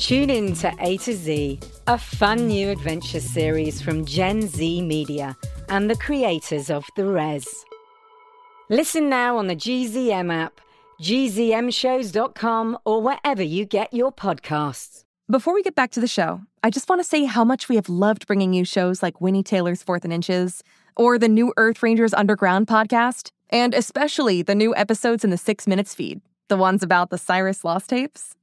Tune in to A to Z, a fun new adventure series from Gen Z Media and the creators of The Res. Listen now on the GZM app, gzmshows.com, or wherever you get your podcasts. Before we get back to the show, I just want to say how much we have loved bringing you shows like Winnie Taylor's Fourth and Inches, or the new Earth Rangers Underground podcast, and especially the new episodes in the Six Minutes feed, the ones about the Cyrus Lost tapes.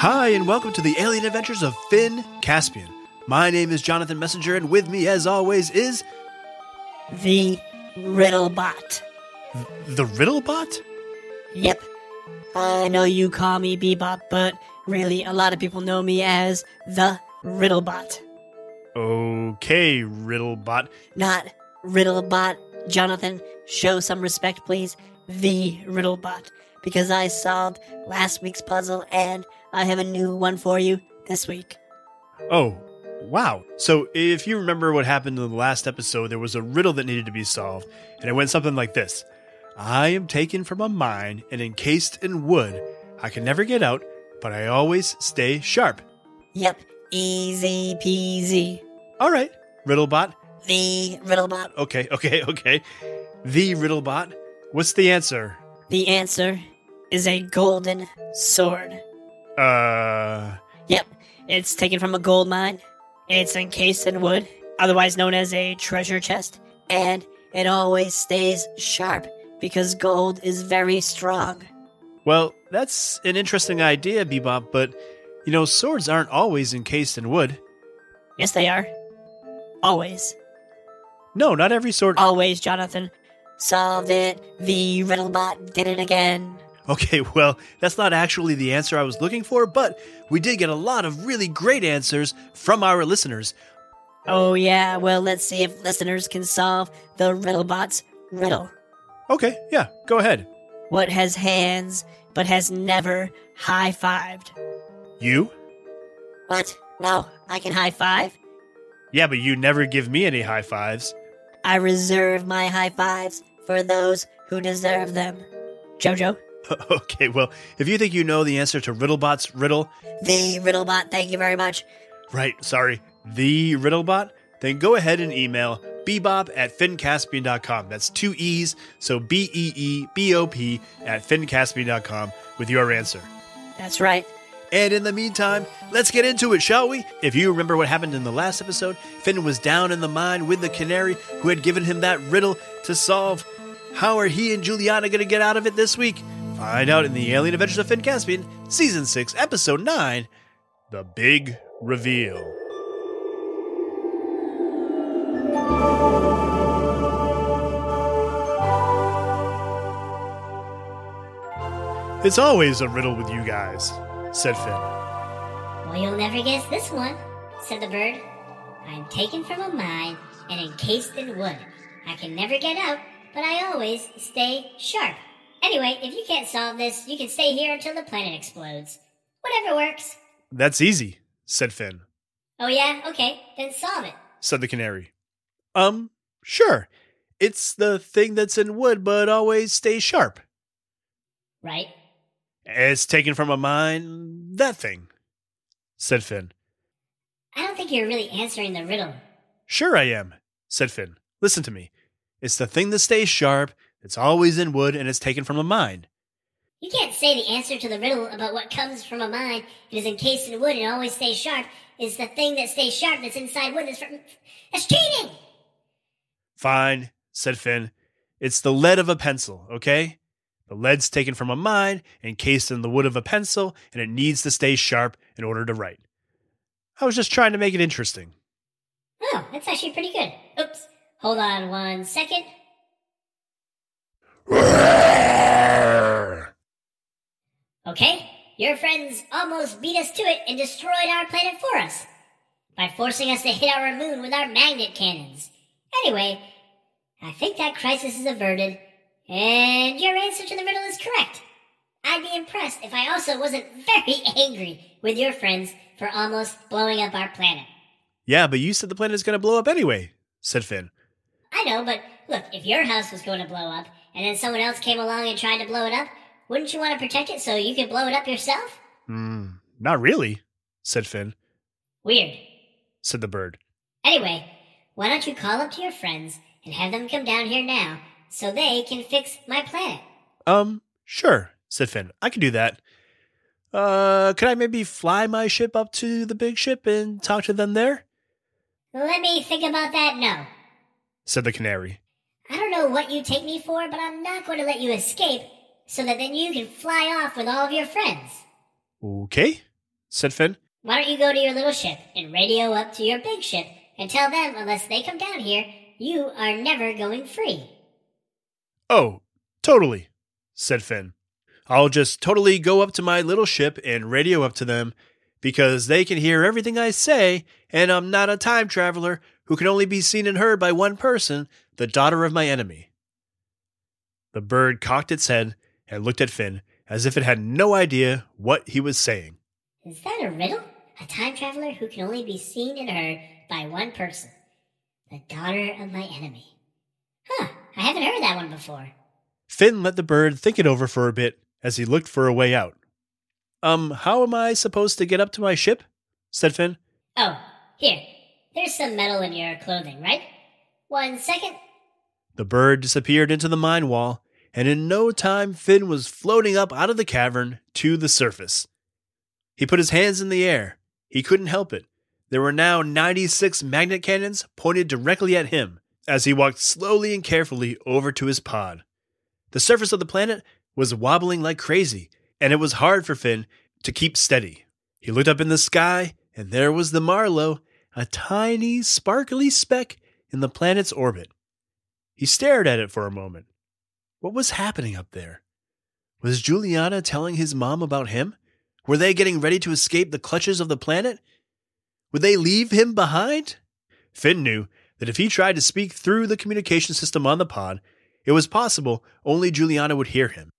Hi, and welcome to the alien adventures of Finn Caspian. My name is Jonathan Messenger, and with me, as always, is The Riddlebot. the Riddlebot? Yep. I know you call me Bebop, but really, a lot of people know me as the Riddlebot. Okay, Riddlebot. Not Riddlebot. Jonathan, show some respect, please. The Riddlebot. Because I solved last week's puzzle and I have a new one for you this week. Oh, wow. So, if you remember what happened in the last episode, there was a riddle that needed to be solved, and it went something like this I am taken from a mine and encased in wood. I can never get out, but I always stay sharp. Yep, easy peasy. All right, Riddlebot. The Riddlebot. Okay, okay, okay. The Riddlebot. What's the answer? The answer is a golden sword. Uh. Yep, it's taken from a gold mine. It's encased in wood, otherwise known as a treasure chest, and it always stays sharp because gold is very strong. Well, that's an interesting idea, Bebop, but you know, swords aren't always encased in wood. Yes, they are. Always. No, not every sword. Always, Jonathan. Solved it. The Riddlebot did it again. Okay, well, that's not actually the answer I was looking for, but we did get a lot of really great answers from our listeners. Oh, yeah, well, let's see if listeners can solve the Riddlebot's riddle. Okay, yeah, go ahead. What has hands but has never high fived? You? What? No, I can high five? Yeah, but you never give me any high fives. I reserve my high fives for those who deserve them. Jojo? okay, well, if you think you know the answer to Riddlebot's riddle, The Riddlebot, thank you very much. right, sorry, the Riddlebot, then go ahead and email bebop at finncaspian.com. That's two E's, so B E E B O P at finncaspian.com with your answer. That's right. And in the meantime, let's get into it, shall we? If you remember what happened in the last episode, Finn was down in the mine with the canary who had given him that riddle to solve. How are he and Juliana going to get out of it this week? Find out in the Alien Adventures of Finn Caspian, Season 6, Episode 9 The Big Reveal. It's always a riddle with you guys, said Finn. Well, you'll never guess this one, said the bird. I'm taken from a mine and encased in wood. I can never get out, but I always stay sharp. Anyway, if you can't solve this, you can stay here until the planet explodes. Whatever works. That's easy, said Finn, Oh, yeah? Okay, then solve it. said the canary. Um, sure. It's the thing that's in wood but always stays sharp. Right? It's taken from a mine, that thing, said Finn. I don't think you're really answering the riddle. Sure I am, said Finn. Listen to me. It's the thing that stays sharp, it's always in wood, and it's taken from a mine. You can't say the answer to the riddle about what comes from a mine and is encased in wood and always stays sharp is the thing that stays sharp that's inside wood that's from. That's cheating! Fine, said Finn. It's the lead of a pencil, okay? The lead's taken from a mine, encased in the wood of a pencil, and it needs to stay sharp in order to write. I was just trying to make it interesting. Oh, that's actually pretty good. Oops. Hold on one second. Okay, your friends almost beat us to it and destroyed our planet for us by forcing us to hit our moon with our magnet cannons. Anyway, I think that crisis is averted, and your answer to the riddle is correct. I'd be impressed if I also wasn't very angry with your friends for almost blowing up our planet. Yeah, but you said the planet is going to blow up anyway, said Finn. I know, but look, if your house was going to blow up, and then someone else came along and tried to blow it up, wouldn't you want to protect it so you could blow it up yourself? Hmm, not really, said Finn, Weird. said the bird. Anyway, why don't you call up to your friends and have them come down here now so they can fix my planet? Um, sure, said Finn. I can do that. Uh, could I maybe fly my ship up to the big ship and talk to them there? Let me think about that. No. said the canary. I don't know what you take me for, but I'm not going to let you escape so that then you can fly off with all of your friends. Okay, said Finn. Why don't you go to your little ship and radio up to your big ship and tell them unless they come down here, you are never going free. Oh, totally, said Finn. I'll just totally go up to my little ship and radio up to them because they can hear everything I say, and I'm not a time traveler who can only be seen and heard by one person, the daughter of my enemy. The bird cocked its head and looked at Finn as if it had no idea what he was saying. Is that a riddle? A time traveler who can only be seen and heard by one person. The daughter of my enemy. Huh, I haven't heard that one before. Finn let the bird think it over for a bit as he looked for a way out. Um, how am I supposed to get up to my ship? said Finn. Oh, here. There's some metal in your clothing, right? One second. The bird disappeared into the mine wall, and in no time Finn was floating up out of the cavern to the surface. He put his hands in the air. He couldn't help it. There were now 96 magnet cannons pointed directly at him as he walked slowly and carefully over to his pod. The surface of the planet was wobbling like crazy, and it was hard for Finn to keep steady. He looked up in the sky, and there was the Marlow, a tiny, sparkly speck in the planet's orbit. He stared at it for a moment. What was happening up there? Was Juliana telling his mom about him? Were they getting ready to escape the clutches of the planet? Would they leave him behind? Finn knew that if he tried to speak through the communication system on the pod, it was possible only Juliana would hear him.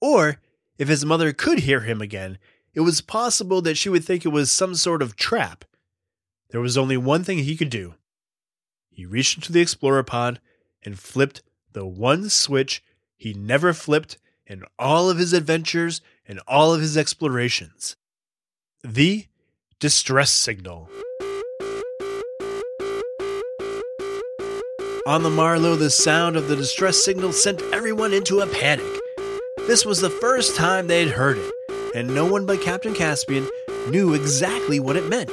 Or, if his mother could hear him again, it was possible that she would think it was some sort of trap. There was only one thing he could do. He reached into the Explorer pod and flipped the one switch he never flipped in all of his adventures and all of his explorations the distress signal. On the Marlow, the sound of the distress signal sent everyone into a panic. This was the first time they'd heard it, and no one but Captain Caspian knew exactly what it meant.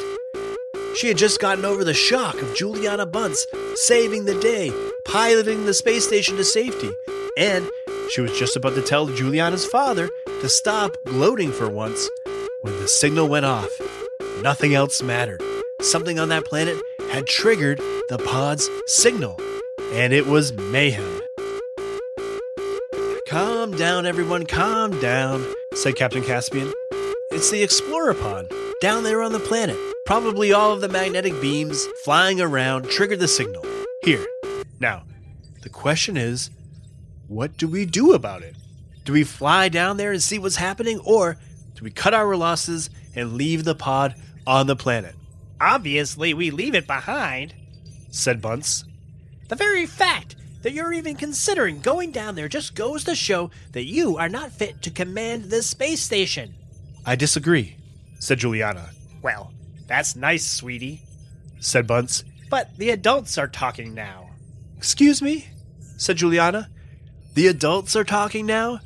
She had just gotten over the shock of Juliana Bunce saving the day, piloting the space station to safety, and she was just about to tell Juliana's father to stop gloating for once when the signal went off. Nothing else mattered. Something on that planet had triggered the pod's signal, and it was mayhem. Calm down, everyone, calm down, said Captain Caspian. It's the Explorer pod down there on the planet. Probably all of the magnetic beams flying around triggered the signal. Here. Now, the question is what do we do about it? Do we fly down there and see what's happening, or do we cut our losses and leave the pod on the planet? Obviously, we leave it behind. said Bunce. The very fact that you're even considering going down there just goes to show that you are not fit to command this space station. I disagree, said Juliana. Well, that's nice, sweetie. Said Bunce. But the adults are talking now. Excuse me? said Juliana. The adults are talking now?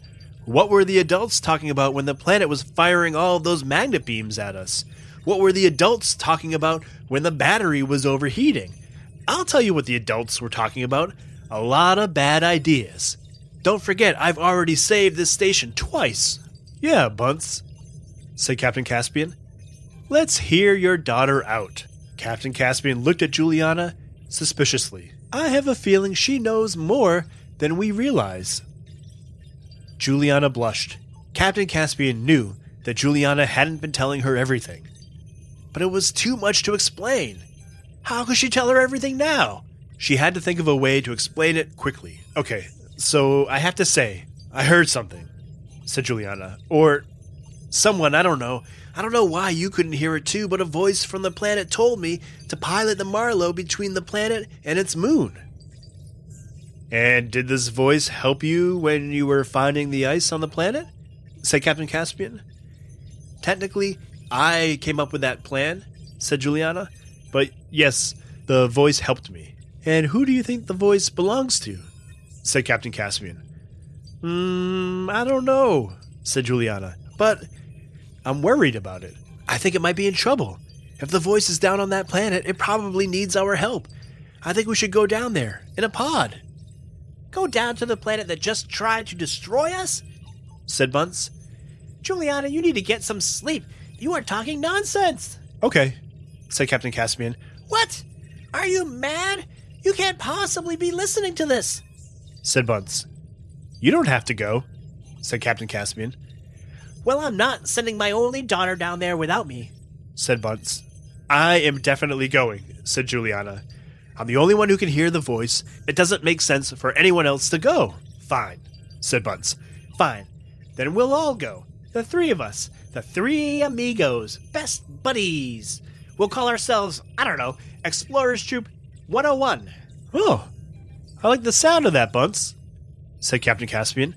What were the adults talking about when the planet was firing all of those magnet beams at us? What were the adults talking about when the battery was overheating? I'll tell you what the adults were talking about a lot of bad ideas. Don't forget, I've already saved this station twice. Yeah, Bunce, said Captain Caspian. Let's hear your daughter out. Captain Caspian looked at Juliana suspiciously. I have a feeling she knows more than we realize. Juliana blushed. Captain Caspian knew that Juliana hadn't been telling her everything. But it was too much to explain. How could she tell her everything now? She had to think of a way to explain it quickly. Okay, so I have to say, I heard something, said Juliana. Or someone, I don't know. I don't know why you couldn't hear it too, but a voice from the planet told me to pilot the Marlow between the planet and its moon. And did this voice help you when you were finding the ice on the planet? said Captain Caspian. Technically, I came up with that plan, said Juliana. But yes, the voice helped me. And who do you think the voice belongs to? said Captain Caspian. Hmm, I don't know, said Juliana. But I'm worried about it. I think it might be in trouble. If the voice is down on that planet, it probably needs our help. I think we should go down there in a pod. Go down to the planet that just tried to destroy us? said Bunce. Juliana, you need to get some sleep. You are talking nonsense. Okay, said Captain Caspian. What? Are you mad? You can't possibly be listening to this, said Bunce. You don't have to go, said Captain Caspian. Well, I'm not sending my only daughter down there without me, said Bunce. I am definitely going, said Juliana. I'm the only one who can hear the voice. It doesn't make sense for anyone else to go. Fine, said Bunce. Fine. Then we'll all go. The three of us. The three amigos. Best buddies. We'll call ourselves, I don't know, Explorers Troop 101. Oh, I like the sound of that, Bunce, said Captain Caspian.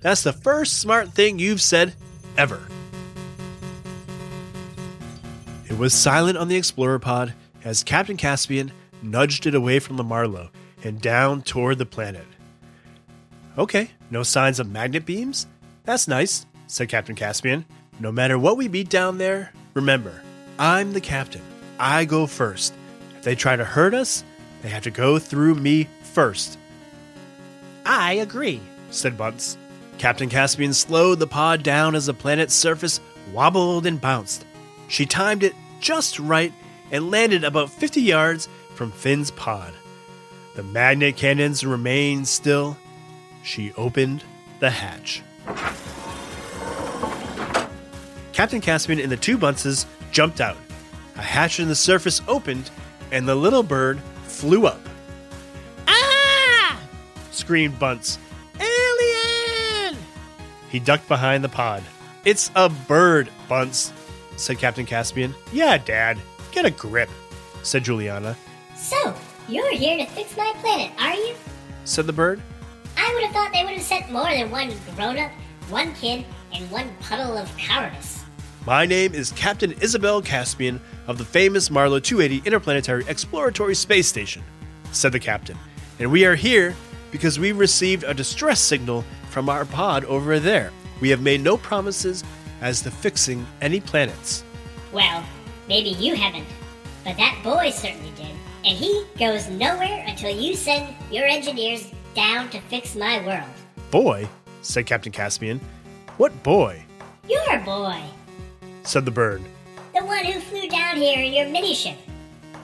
That's the first smart thing you've said ever. It was silent on the Explorer pod as Captain Caspian nudged it away from the Marlow and down toward the planet. Okay, no signs of magnet beams? That's nice, said Captain Caspian. No matter what we meet down there, remember, I'm the captain. I go first. If they try to hurt us, they have to go through me first. I agree, said Bunce. Captain Caspian slowed the pod down as the planet's surface wobbled and bounced. She timed it just right and landed about 50 yards from Finn's pod. The magnet cannons remained still. She opened the hatch. Captain Caspian and the two Bunces jumped out. A hatch in the surface opened, and the little bird flew up. Ah! screamed Bunce. He ducked behind the pod. It's a bird, Bunce, said Captain Caspian. Yeah, Dad. Get a grip, said Juliana. So, you're here to fix my planet, are you? said the bird. I would have thought they would have sent more than one grown up, one kid, and one puddle of cowardice. My name is Captain Isabel Caspian of the famous Marlow 280 Interplanetary Exploratory Space Station, said the captain. And we are here because we received a distress signal from our pod over there. We have made no promises as to fixing any planets. Well, maybe you haven't, but that boy certainly did. And he goes nowhere until you send your engineers down to fix my world. Boy, said Captain Caspian. What boy? Your boy, said the bird. the one who flew down here in your mini ship.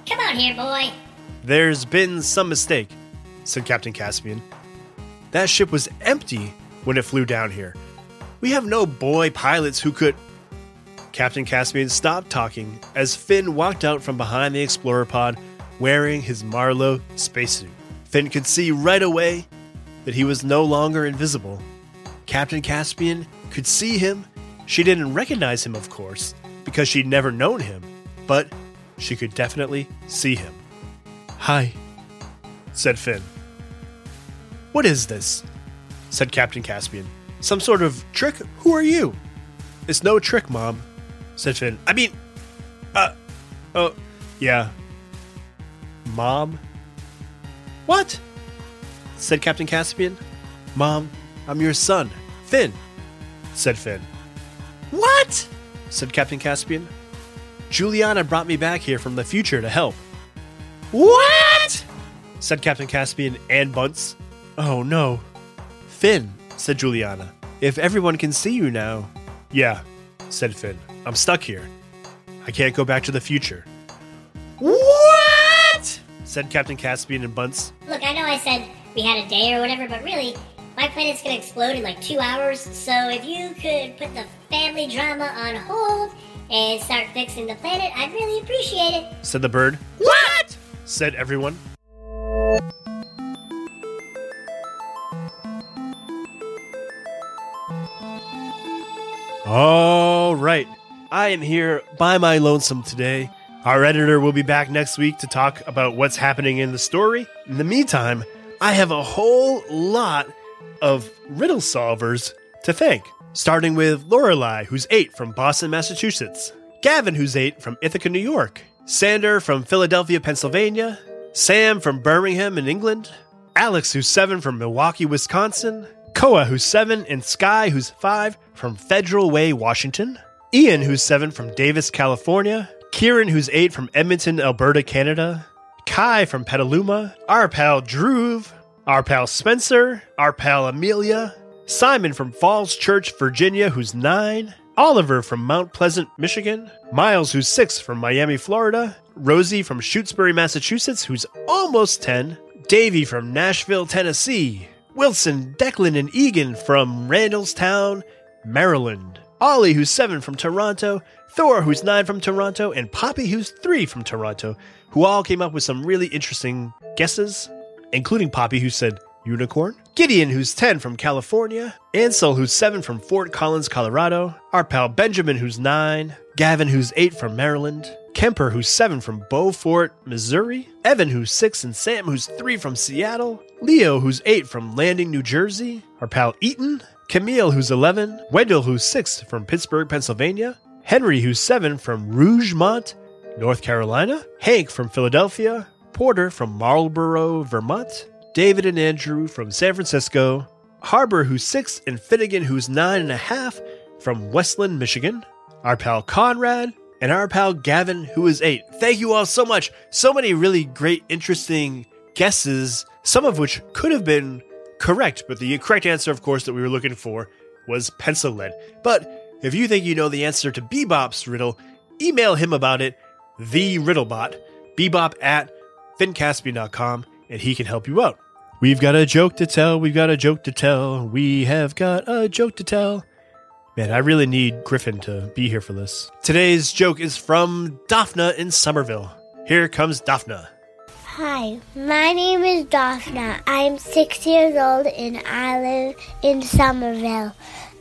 Come on here, boy. There's been some mistake, said Captain Caspian. That ship was empty when it flew down here. We have no boy pilots who could. Captain Caspian stopped talking as Finn walked out from behind the Explorer pod wearing his Marlow spacesuit. Finn could see right away that he was no longer invisible. Captain Caspian could see him. She didn't recognize him, of course, because she'd never known him, but she could definitely see him. Hi, said Finn. What is this? Said Captain Caspian. Some sort of trick? Who are you? It's no trick, Mom, said Finn. I mean, uh, oh, yeah. Mom? What? said Captain Caspian. Mom, I'm your son, Finn, said Finn. What? said Captain Caspian. Juliana brought me back here from the future to help. What? said Captain Caspian and Bunce. Oh no. Finn, said Juliana. If everyone can see you now. Yeah, said Finn. I'm stuck here. I can't go back to the future. What? said Captain Caspian and Bunce. Look, I know I said we had a day or whatever, but really, my planet's gonna explode in like two hours, so if you could put the family drama on hold and start fixing the planet, I'd really appreciate it. said the bird. What? said everyone. All right. I am here by my lonesome today. Our editor will be back next week to talk about what's happening in the story. In the meantime, I have a whole lot of riddle solvers to thank. Starting with Lorelei, who's eight from Boston, Massachusetts. Gavin, who's eight from Ithaca, New York. Sander from Philadelphia, Pennsylvania. Sam from Birmingham in England. Alex, who's seven from Milwaukee, Wisconsin. Koa, who's seven, and Sky, who's five from Federal Way, Washington. Ian, who's seven from Davis, California. Kieran, who's eight from Edmonton, Alberta, Canada. Kai from Petaluma. Our pal Drew. Our pal Spencer. Our pal Amelia. Simon from Falls Church, Virginia, who's nine. Oliver from Mount Pleasant, Michigan. Miles, who's six from Miami, Florida. Rosie from Shutesbury, Massachusetts, who's almost 10. Davey from Nashville, Tennessee. Wilson, Declan, and Egan from Randallstown, Maryland. Ollie, who's seven from Toronto. Thor, who's nine from Toronto. And Poppy, who's three from Toronto, who all came up with some really interesting guesses, including Poppy, who said unicorn. Gideon, who's 10 from California. Ansel, who's 7 from Fort Collins, Colorado. Our pal Benjamin, who's 9. Gavin, who's 8 from Maryland. Kemper, who's 7 from Beaufort, Missouri. Evan, who's 6. And Sam, who's 3 from Seattle. Leo, who's 8 from Landing, New Jersey. Our pal Eaton. Camille, who's 11. Wendell, who's 6 from Pittsburgh, Pennsylvania. Henry, who's 7 from Rougemont, North Carolina. Hank from Philadelphia. Porter from Marlboro, Vermont. David and Andrew from San Francisco, Harbor, who's six, and Finnegan, who's nine and a half, from Westland, Michigan, our pal Conrad, and our pal Gavin, who is eight. Thank you all so much. So many really great, interesting guesses, some of which could have been correct, but the correct answer, of course, that we were looking for was pencil lead. But if you think you know the answer to Bebop's riddle, email him about it, the Riddlebot, bebop at finncaspian.com, and he can help you out. We've got a joke to tell. We've got a joke to tell. We have got a joke to tell. Man, I really need Griffin to be here for this. Today's joke is from Daphna in Somerville. Here comes Daphna. Hi, my name is Daphna. I'm six years old and I live in Somerville.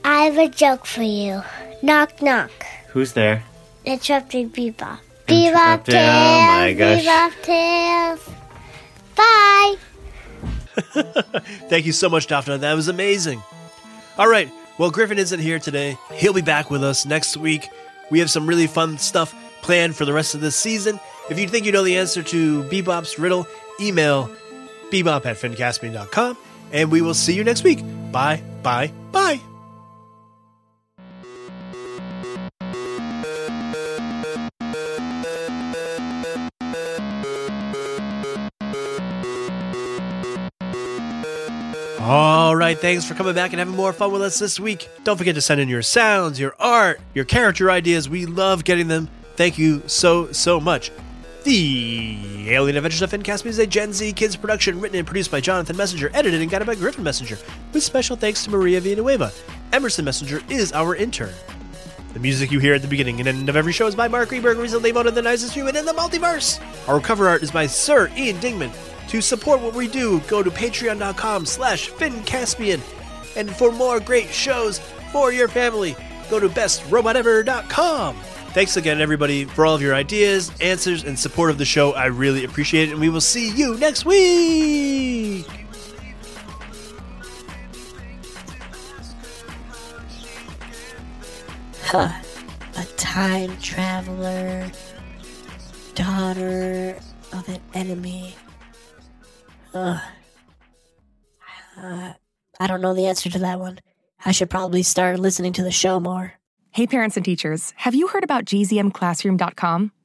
I have a joke for you. Knock, knock. Who's there? Interrupting Bebop. Bebop Interrupting- tails. oh my gosh. Bebop tails. Bye. Thank you so much, Daphna. That was amazing. All right. Well, Griffin isn't here today. He'll be back with us next week. We have some really fun stuff planned for the rest of this season. If you think you know the answer to Bebop's riddle, email bebop at finncaspian.com and we will see you next week. Bye, bye, bye. All right, thanks for coming back and having more fun with us this week. Don't forget to send in your sounds, your art, your character ideas. We love getting them. Thank you so, so much. The Alien Adventures of Finn Caspian is a Gen Z kids production written and produced by Jonathan Messenger, edited and guided by Griffin Messenger, with special thanks to Maria Villanueva. Emerson Messenger is our intern. The music you hear at the beginning and end of every show is by Mark Greenberg, recently voted the nicest human in the multiverse. Our cover art is by Sir Ian Dingman. To support what we do, go to patreon.com slash finncaspian. And for more great shows for your family, go to bestrobotever.com. Thanks again, everybody, for all of your ideas, answers, and support of the show. I really appreciate it, and we will see you next week. Huh. A time traveler, daughter of an enemy. Uh, I don't know the answer to that one. I should probably start listening to the show more. Hey, parents and teachers, have you heard about gzmclassroom.com?